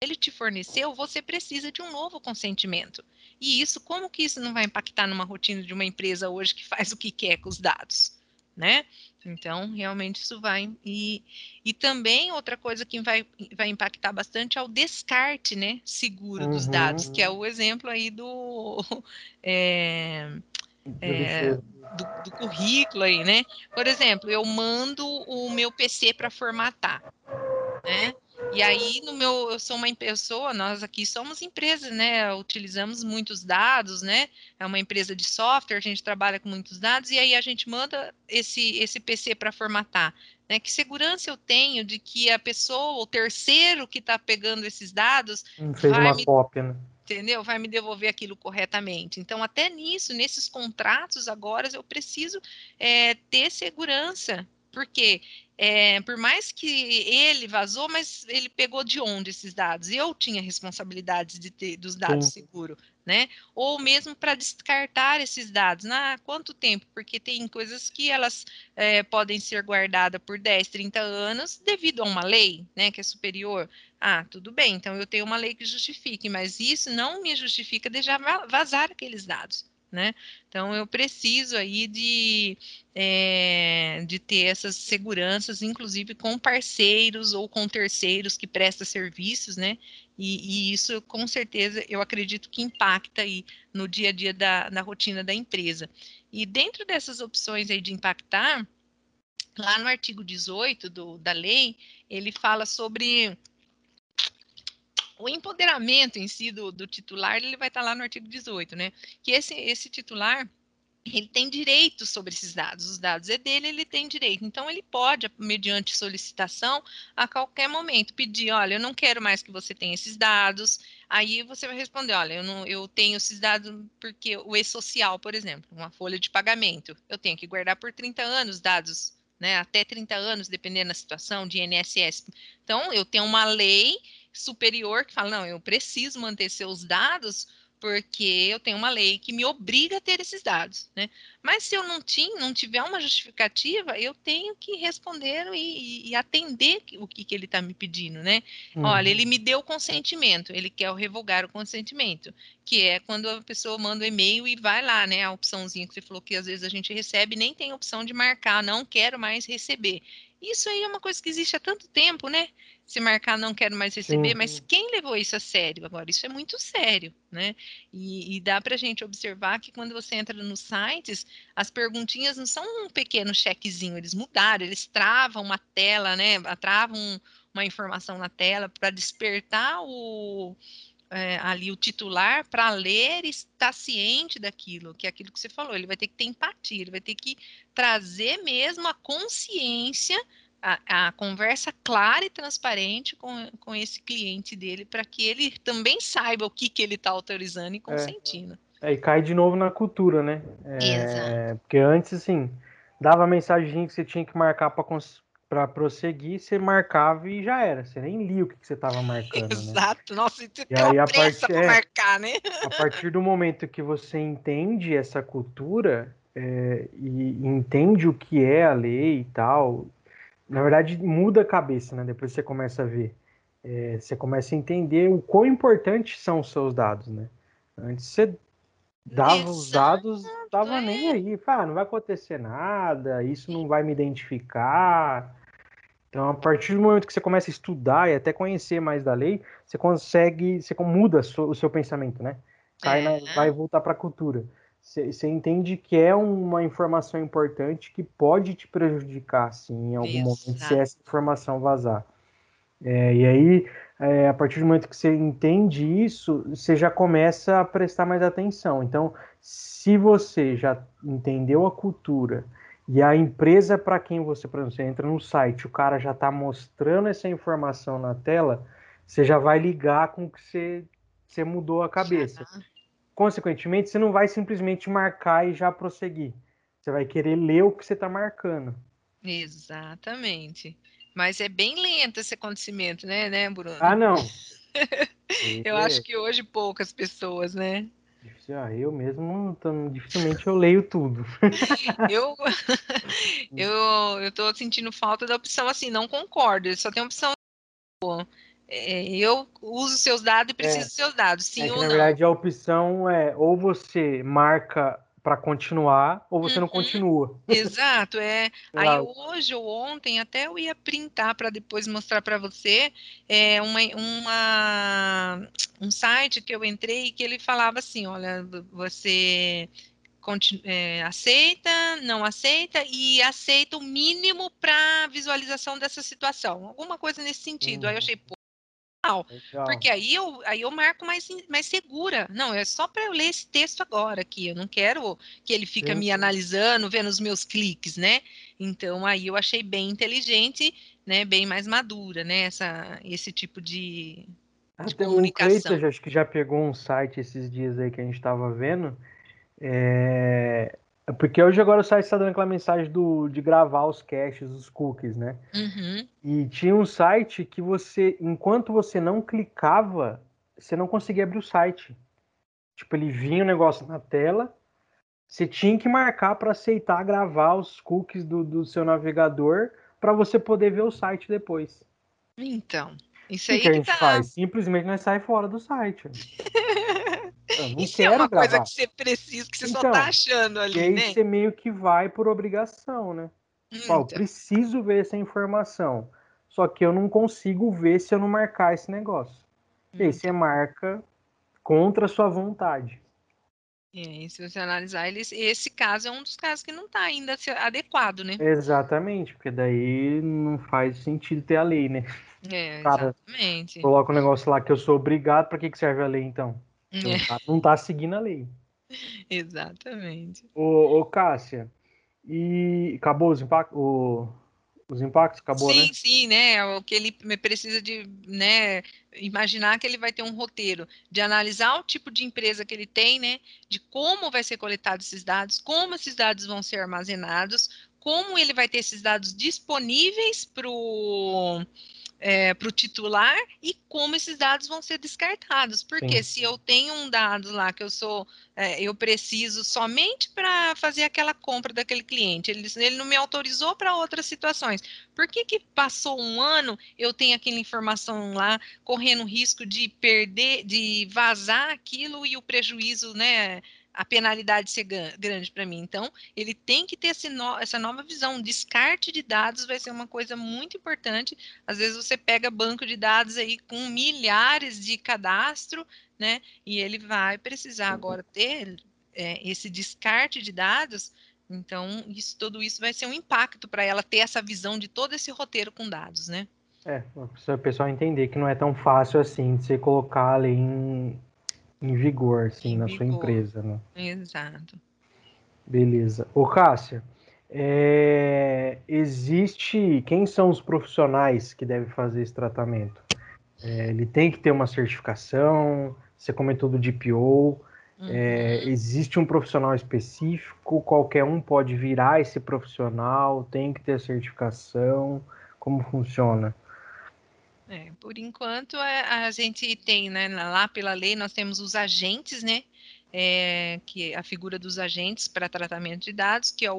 ele te forneceu, você precisa de um novo consentimento. E isso, como que isso não vai impactar numa rotina de uma empresa hoje que faz o que quer com os dados? Né? Então, realmente isso vai. E, e também outra coisa que vai, vai impactar bastante é o descarte né, seguro uhum. dos dados, que é o exemplo aí do. É, é, do, do, currículo aí, né? Por exemplo, eu mando o meu PC para formatar, né? E aí, no meu, eu sou uma pessoa, nós aqui somos empresas, né? Utilizamos muitos dados, né? É uma empresa de software, a gente trabalha com muitos dados, e aí a gente manda esse, esse PC para formatar. Né? Que segurança eu tenho de que a pessoa, o terceiro que está pegando esses dados. Fez uma me, cópia, né? Entendeu? Vai me devolver aquilo corretamente. Então, até nisso, nesses contratos agora, eu preciso é, ter segurança. Porque é, por mais que ele vazou, mas ele pegou de onde esses dados? Eu tinha responsabilidades de ter dos dados seguros, né? Ou mesmo para descartar esses dados. Na quanto tempo? Porque tem coisas que elas é, podem ser guardadas por 10, 30 anos devido a uma lei, né, que é superior. Ah, tudo bem, então eu tenho uma lei que justifique, mas isso não me justifica deixar vazar aqueles dados né? Então eu preciso aí de, é, de ter essas seguranças, inclusive com parceiros ou com terceiros que prestam serviços, né? E, e, isso com certeza eu acredito que impacta aí no dia a dia da, da rotina da empresa. E dentro dessas opções aí de impactar, lá no artigo 18 do, da lei, ele fala sobre o empoderamento em si do, do titular, ele vai estar lá no artigo 18, né? Que esse, esse titular, ele tem direito sobre esses dados, os dados é dele, ele tem direito. Então, ele pode, mediante solicitação, a qualquer momento, pedir, olha, eu não quero mais que você tenha esses dados. Aí você vai responder, olha, eu, não, eu tenho esses dados porque o e-social, por exemplo, uma folha de pagamento, eu tenho que guardar por 30 anos dados, né, até 30 anos, dependendo da situação, de INSS. Então, eu tenho uma lei superior que fala, não, eu preciso manter seus dados porque eu tenho uma lei que me obriga a ter esses dados, né? Mas se eu não tinha, não tiver uma justificativa, eu tenho que responder e, e atender o que, que ele está me pedindo, né? Uhum. Olha, ele me deu o consentimento, ele quer revogar o consentimento, que é quando a pessoa manda o um e-mail e vai lá, né? A opçãozinha que você falou que às vezes a gente recebe, nem tem opção de marcar, não quero mais receber. Isso aí é uma coisa que existe há tanto tempo, né? Se marcar não quero mais receber, sim, mas quem levou isso a sério agora? Isso é muito sério, né? E, e dá para a gente observar que quando você entra nos sites, as perguntinhas não são um pequeno chequezinho, eles mudaram, eles travam uma tela, né? Travam uma informação na tela para despertar o, é, ali o titular para ler e estar ciente daquilo, que é aquilo que você falou, ele vai ter que ter empatia, ele vai ter que trazer mesmo a consciência, a, a conversa clara e transparente com, com esse cliente dele, para que ele também saiba o que, que ele está autorizando e é. consentindo. É, é, e cai de novo na cultura, né? É, Exato. Porque antes, assim, dava a mensagem que você tinha que marcar para para prosseguir, você marcava e já era. Você nem lia o que, que você estava marcando. Né? Exato, né? nossa, você tem aí, a pressa é, marcar, né? a partir do momento que você entende essa cultura é, e entende o que é a lei e tal, na verdade muda a cabeça, né? Depois você começa a ver. É, você começa a entender o quão importantes são os seus dados, né? Antes você dava Exato, os dados, tava é. nem aí. Fala, ah, não vai acontecer nada, isso não vai me identificar. Então, a partir do momento que você começa a estudar e até conhecer mais da lei, você consegue, você muda o seu pensamento, né? Cai na, é. vai voltar para a cultura. Você, entende que é uma informação importante que pode te prejudicar, sim, em algum Exato. momento, se essa informação vazar. É, e aí, é, a partir do momento que você entende isso, você já começa a prestar mais atenção. Então, se você já entendeu a cultura, e a empresa para quem você, por exemplo, você entra no site, o cara já está mostrando essa informação na tela, você já vai ligar com que você, você mudou a cabeça. Consequentemente, você não vai simplesmente marcar e já prosseguir. Você vai querer ler o que você está marcando. Exatamente. Mas é bem lento esse acontecimento, né, né, Bruno? Ah, não. eu é. acho que hoje poucas pessoas, né? Ah, eu mesmo, dificilmente eu leio tudo. eu, eu, eu tô sentindo falta da opção assim, não concordo, só tem a opção é, eu uso seus dados e preciso é, dos seus dados, sim é ou na não. Na verdade, a opção é ou você marca para continuar ou você uhum. não continua. Exato, é. Aí hoje ou ontem até eu ia printar para depois mostrar para você é, uma, uma, um site que eu entrei que ele falava assim, olha, você é, aceita, não aceita e aceita o mínimo para visualização dessa situação, alguma coisa nesse sentido. Uhum. Aí eu achei, pô, Legal. Porque aí eu, aí eu marco mais, mais segura. Não, é só para eu ler esse texto agora aqui. Eu não quero que ele fique me analisando, vendo os meus cliques, né? Então aí eu achei bem inteligente, né? Bem mais madura, né? Essa, esse tipo de, de Até comunicação. Cleiton, acho que já pegou um site esses dias aí que a gente estava vendo. É porque hoje agora o site está dando aquela mensagem do, de gravar os caches, os cookies, né? Uhum. E tinha um site que você, enquanto você não clicava, você não conseguia abrir o site. Tipo, ele vinha o negócio na tela, você tinha que marcar para aceitar gravar os cookies do, do seu navegador para você poder ver o site depois. Então, isso aí o que, que a gente tá... faz? Simplesmente nós sai fora do site. Isso é uma gravar. coisa que você precisa, que você então, só tá achando ali, e aí né? você meio que vai por obrigação, né? Hum, Ó, então. preciso ver essa informação. Só que eu não consigo ver se eu não marcar esse negócio. Hum. E aí você marca contra a sua vontade. É, se você analisar, esse caso é um dos casos que não está ainda adequado, né? Exatamente, porque daí não faz sentido ter a lei, né? É, Cara, exatamente. Coloca o um negócio lá que eu sou obrigado, para que, que serve a lei então? É. Não, tá, não tá seguindo a lei. Exatamente. Ô, ô Cássia, e acabou os impactos? O, os impactos acabou, sim, né? Sim, sim, né? O que ele precisa de, né? Imaginar que ele vai ter um roteiro de analisar o tipo de empresa que ele tem, né? De como vai ser coletado esses dados, como esses dados vão ser armazenados, como ele vai ter esses dados disponíveis para o é, para o titular e como esses dados vão ser descartados. Porque Sim. se eu tenho um dado lá que eu sou, é, eu preciso somente para fazer aquela compra daquele cliente, ele, ele não me autorizou para outras situações. Por que, que passou um ano, eu tenho aquela informação lá, correndo risco de perder, de vazar aquilo e o prejuízo, né? A penalidade ser grande para mim. Então, ele tem que ter no, essa nova visão. Descarte de dados vai ser uma coisa muito importante. Às vezes você pega banco de dados aí com milhares de cadastro, né? E ele vai precisar agora ter é, esse descarte de dados. Então, isso, tudo isso vai ser um impacto para ela ter essa visão de todo esse roteiro com dados, né? É, o pessoal entender que não é tão fácil assim de você colocar ali em, em vigor, assim, em na vigor. sua empresa, né? Exato. Beleza. Ô, Cássia, é... existe... Quem são os profissionais que devem fazer esse tratamento? É, ele tem que ter uma certificação, você comentou do DPO, é, uhum. é, existe um profissional específico, qualquer um pode virar esse profissional, tem que ter certificação, como funciona? É, por enquanto, a, a, gente tem, né, lá pela lei, nós temos os agentes, né, é, que é a figura dos agentes para tratamento de dados, que é o,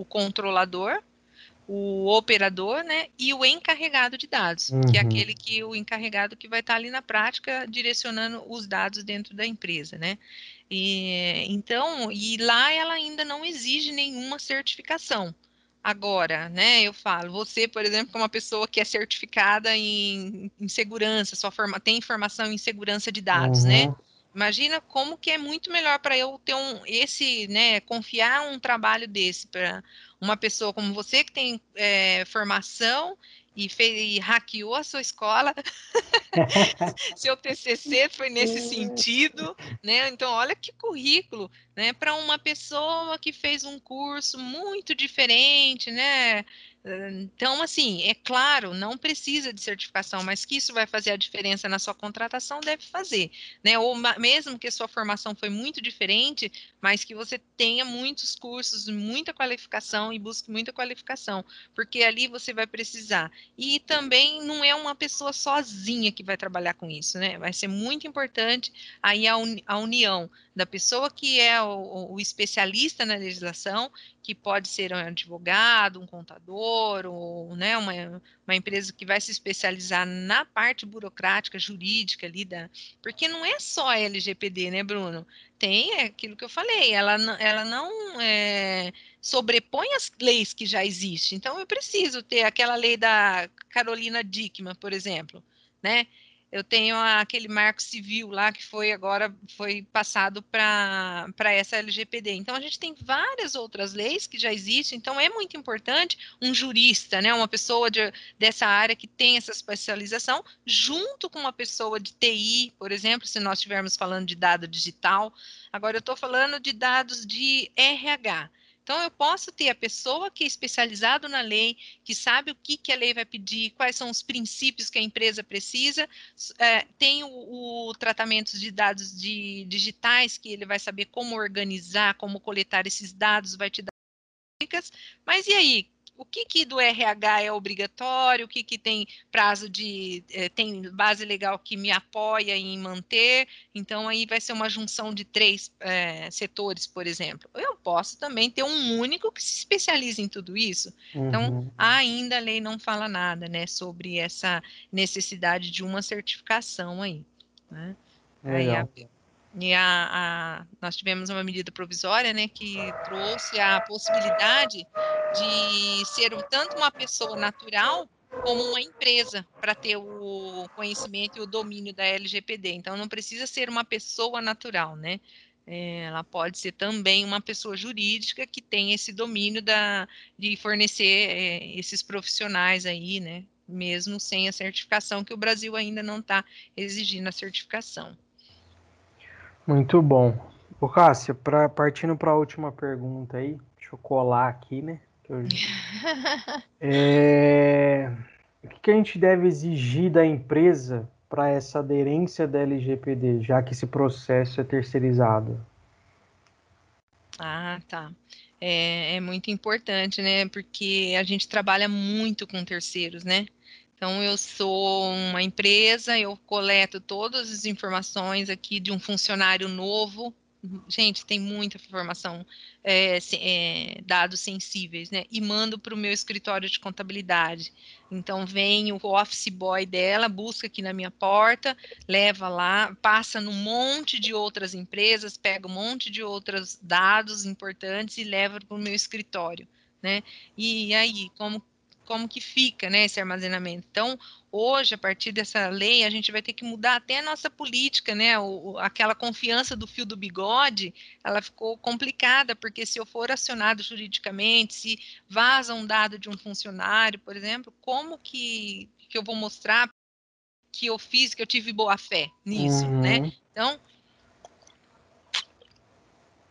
o, controlador, o operador, né, e o encarregado de dados, uhum. que é uhum. aquele que o encarregado que vai estar ali na prática direcionando os dados dentro da empresa, né. E, então, e lá ela ainda não exige nenhuma certificação. Agora, né, eu falo, você, por exemplo, como uma pessoa que é certificada em, em segurança, sua forma, tem formação em segurança de dados, né? uhum. né? Imagina como que é muito melhor para eu ter um esse, né, confiar um trabalho desse para uma pessoa como você que tem é, formação e, fez, e hackeou a sua escola. Seu TCC foi nesse sentido, né? Então, olha que currículo, né? Para uma pessoa que fez um curso muito diferente, né? Então, assim, é claro, não precisa de certificação, mas que isso vai fazer a diferença na sua contratação, deve fazer, né? Ou mesmo que a sua formação foi muito diferente, mas que você tenha muitos cursos, muita qualificação e busque muita qualificação, porque ali você vai precisar. E também não é uma pessoa sozinha que vai trabalhar com isso, né? Vai ser muito importante aí a, a união da pessoa que é o, o especialista na legislação que pode ser um advogado, um contador, ou né, uma, uma empresa que vai se especializar na parte burocrática, jurídica ali da. Porque não é só a LGPD, né, Bruno? Tem aquilo que eu falei, ela, ela não é, sobrepõe as leis que já existem. Então, eu preciso ter aquela lei da Carolina Dickman, por exemplo, né? Eu tenho aquele marco civil lá que foi agora foi passado para essa LGPD. Então a gente tem várias outras leis que já existem, então é muito importante um jurista, né, uma pessoa de, dessa área que tem essa especialização, junto com uma pessoa de TI, por exemplo, se nós estivermos falando de dado digital. Agora eu estou falando de dados de RH. Então, eu posso ter a pessoa que é especializado na lei, que sabe o que, que a lei vai pedir, quais são os princípios que a empresa precisa, é, tem o, o tratamento de dados de, digitais, que ele vai saber como organizar, como coletar esses dados, vai te dar dicas, mas e aí? O que, que do RH é obrigatório, o que, que tem prazo de. Eh, tem base legal que me apoia em manter, então aí vai ser uma junção de três eh, setores, por exemplo. Eu posso também ter um único que se especialize em tudo isso. Então, uhum. Então, ainda a lei não fala nada né, sobre essa necessidade de uma certificação aí. Né? Aí a, e a, a, nós tivemos uma medida provisória né, que trouxe a possibilidade de ser tanto uma pessoa natural como uma empresa para ter o conhecimento e o domínio da LGPD. Então, não precisa ser uma pessoa natural, né? É, ela pode ser também uma pessoa jurídica que tem esse domínio da, de fornecer é, esses profissionais aí, né? Mesmo sem a certificação, que o Brasil ainda não está exigindo a certificação. Muito bom. Ô, Cássia, pra, partindo para a última pergunta aí, deixa eu colar aqui, né? Eu... é... O que a gente deve exigir da empresa para essa aderência da LGPD, já que esse processo é terceirizado? Ah, tá. É, é muito importante, né? Porque a gente trabalha muito com terceiros, né? Então, eu sou uma empresa, eu coleto todas as informações aqui de um funcionário novo. Gente, tem muita informação, é, é, dados sensíveis, né? E mando para o meu escritório de contabilidade. Então, vem o office boy dela, busca aqui na minha porta, leva lá, passa num monte de outras empresas, pega um monte de outros dados importantes e leva para o meu escritório, né? E aí, como como que fica né, esse armazenamento. Então, hoje, a partir dessa lei, a gente vai ter que mudar até a nossa política, né? O, aquela confiança do fio do bigode, ela ficou complicada, porque se eu for acionado juridicamente, se vaza um dado de um funcionário, por exemplo, como que, que eu vou mostrar que eu fiz, que eu tive boa fé nisso, né? uhum. né? Então,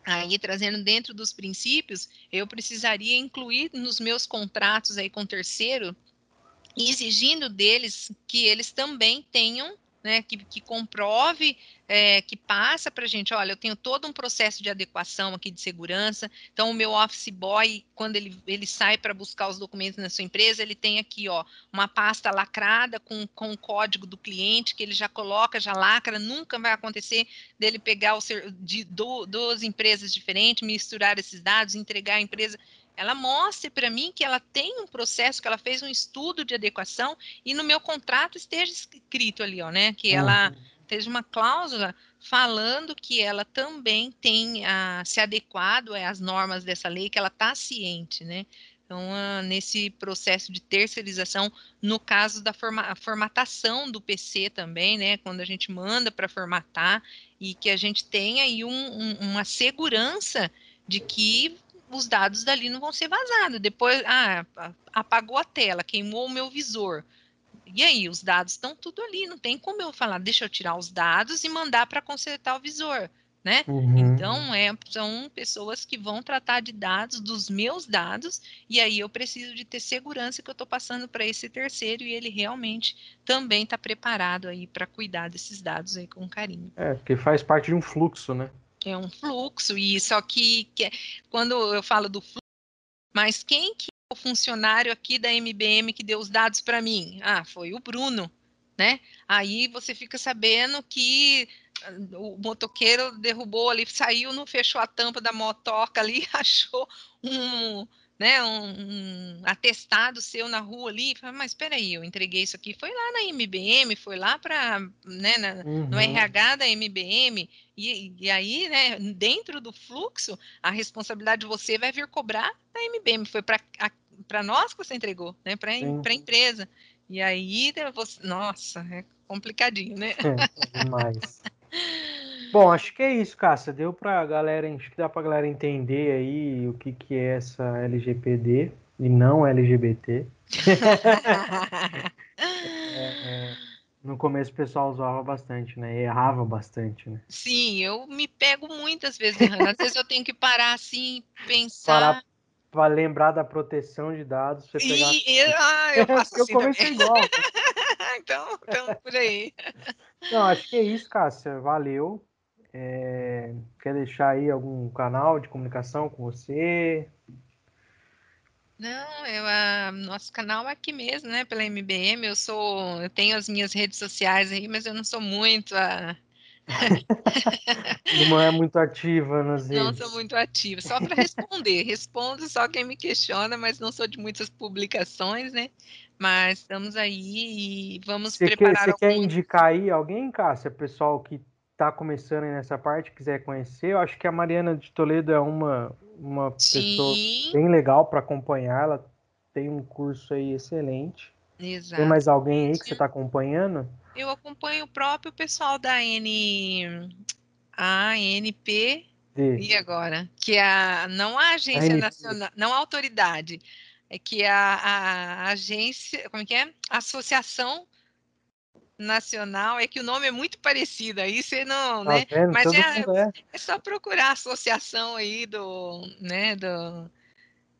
Aí, trazendo dentro dos princípios, eu precisaria incluir nos meus contratos aí com terceiro, exigindo deles que eles também tenham né, que, que comprove, é, que passa para a gente, olha, eu tenho todo um processo de adequação aqui de segurança, então o meu office boy, quando ele, ele sai para buscar os documentos na sua empresa, ele tem aqui, ó, uma pasta lacrada com, com o código do cliente, que ele já coloca, já lacra, nunca vai acontecer dele pegar o de duas empresas diferentes, misturar esses dados, entregar a empresa ela mostre para mim que ela tem um processo, que ela fez um estudo de adequação e no meu contrato esteja escrito ali, ó, né, que ela esteja uma cláusula falando que ela também tem a, se adequado às normas dessa lei, que ela está ciente, né? Então, uh, nesse processo de terceirização, no caso da forma, formatação do PC também, né? Quando a gente manda para formatar e que a gente tenha aí um, um, uma segurança de que os dados dali não vão ser vazados. Depois, ah, apagou a tela, queimou o meu visor. E aí, os dados estão tudo ali, não tem como eu falar, deixa eu tirar os dados e mandar para consertar o visor, né? Uhum. Então, é, são pessoas que vão tratar de dados, dos meus dados, e aí eu preciso de ter segurança que eu estou passando para esse terceiro e ele realmente também está preparado aí para cuidar desses dados aí com carinho. É, porque faz parte de um fluxo, né? É um fluxo, e só que, que quando eu falo do fluxo, mas quem que é o funcionário aqui da MBM que deu os dados para mim? Ah, foi o Bruno, né? Aí você fica sabendo que ah, o motoqueiro derrubou ali, saiu, não fechou a tampa da motoca ali, achou um, né, um, um, atestado seu na rua ali, fala, mas espera aí, eu entreguei isso aqui, foi lá na MBM, foi lá para, né, na, uhum. no RH da MBM, e, e, aí, né, dentro do fluxo, a responsabilidade de você vai vir cobrar da MBM, foi para nós que você entregou, né, para a empresa, e aí, você, nossa, é complicadinho, né? É, demais. Bom, acho que é isso, Cássia. Deu pra galera, acho que dá pra galera entender aí o que, que é essa LGPD e não LGBT. é, é, no começo o pessoal usava bastante, né? Errava bastante, né? Sim, eu me pego muitas vezes errando. Às vezes eu tenho que parar assim, pensar. Parar para lembrar da proteção de dados. Você pegar... E, eu, ah, eu faço assim eu comecei também. igual. então, então, por aí. Não, acho que é isso, Cássia. Valeu. É, quer deixar aí algum canal de comunicação com você? Não, eu, a, nosso canal é aqui mesmo, né? Pela MBM. Eu sou, eu tenho as minhas redes sociais aí, mas eu não sou muito a. não é muito ativa nas redes. Não sou muito ativa, só para responder. Respondo só quem me questiona, mas não sou de muitas publicações, né? Mas estamos aí e vamos você preparar. Quer, você algum... quer indicar aí alguém, Cássia? Pessoal que está começando nessa parte, quiser conhecer, eu acho que a Mariana de Toledo é uma, uma pessoa bem legal para acompanhar. Ela tem um curso aí excelente. Exato. Tem mais alguém aí que você está acompanhando? Eu acompanho o próprio pessoal da N... ANP e agora? Que é a, não a agência a nacional, não a autoridade, é que é a, a, agência, como é que é? Associação nacional, é que o nome é muito parecido, aí você não, tá né? Vendo? Mas é, é, é, só procurar a associação aí do, né, do,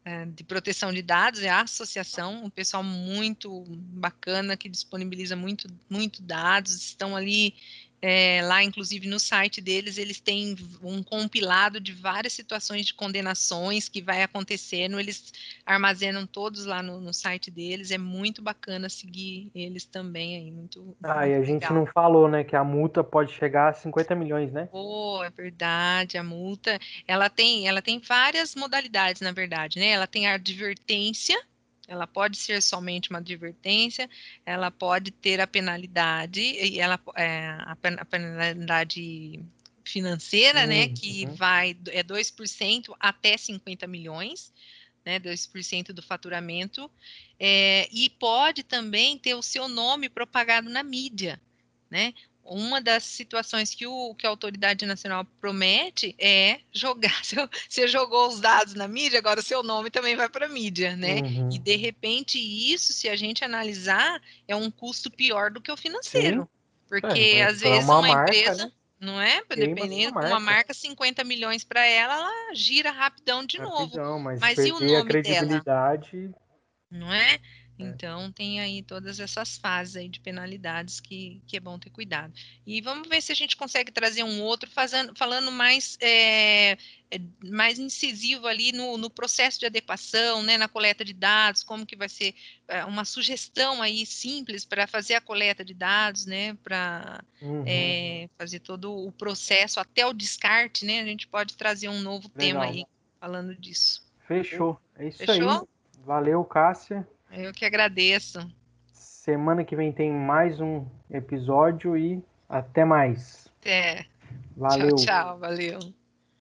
é, de proteção de dados, é a associação, um pessoal muito bacana que disponibiliza muito, muito dados, estão ali É, lá, inclusive, no site deles, eles têm um compilado de várias situações de condenações que vai acontecendo. Eles armazenam todos lá no, no site deles. É muito bacana seguir eles também aí. Muito, ah, muito e a gente não falou, né, que a multa pode chegar a 50 milhões, né? Oh, é verdade. A multa, ela tem, ela tem várias modalidades, na verdade, né? Ela tem a advertência, ela pode ser somente uma advertência, ela pode ter a penalidade, e ela, é, a penalidade financeira, uhum, né, que uhum. vai, é 2% até 50 milhões, né, 2% do faturamento, é, e pode também ter o seu nome propagado na mídia, né, uma das situações que, o, que a autoridade nacional promete é jogar. Você jogou os dados na mídia, agora o seu nome também vai para a mídia, né? Uhum. E de repente, isso, se a gente analisar, é um custo pior do que o financeiro. Sim. Porque é, às vezes uma, uma marca, empresa. Né? Não é? Dependendo, uma marca. uma marca 50 milhões para ela, ela gira rapidão de rapidão, novo. Mas, mas e o nome a credibilidade... dela? Não é? É. Então, tem aí todas essas fases aí de penalidades que, que é bom ter cuidado. E vamos ver se a gente consegue trazer um outro fazendo, falando mais, é, mais incisivo ali no, no processo de adequação, né, na coleta de dados, como que vai ser é, uma sugestão aí simples para fazer a coleta de dados, né, para uhum. é, fazer todo o processo até o descarte, né, a gente pode trazer um novo Legal. tema aí falando disso. Fechou, é isso Fechou? aí. Valeu, Cássia. Eu que agradeço. Semana que vem tem mais um episódio e até mais. Até. Valeu. Tchau, tchau. Valeu.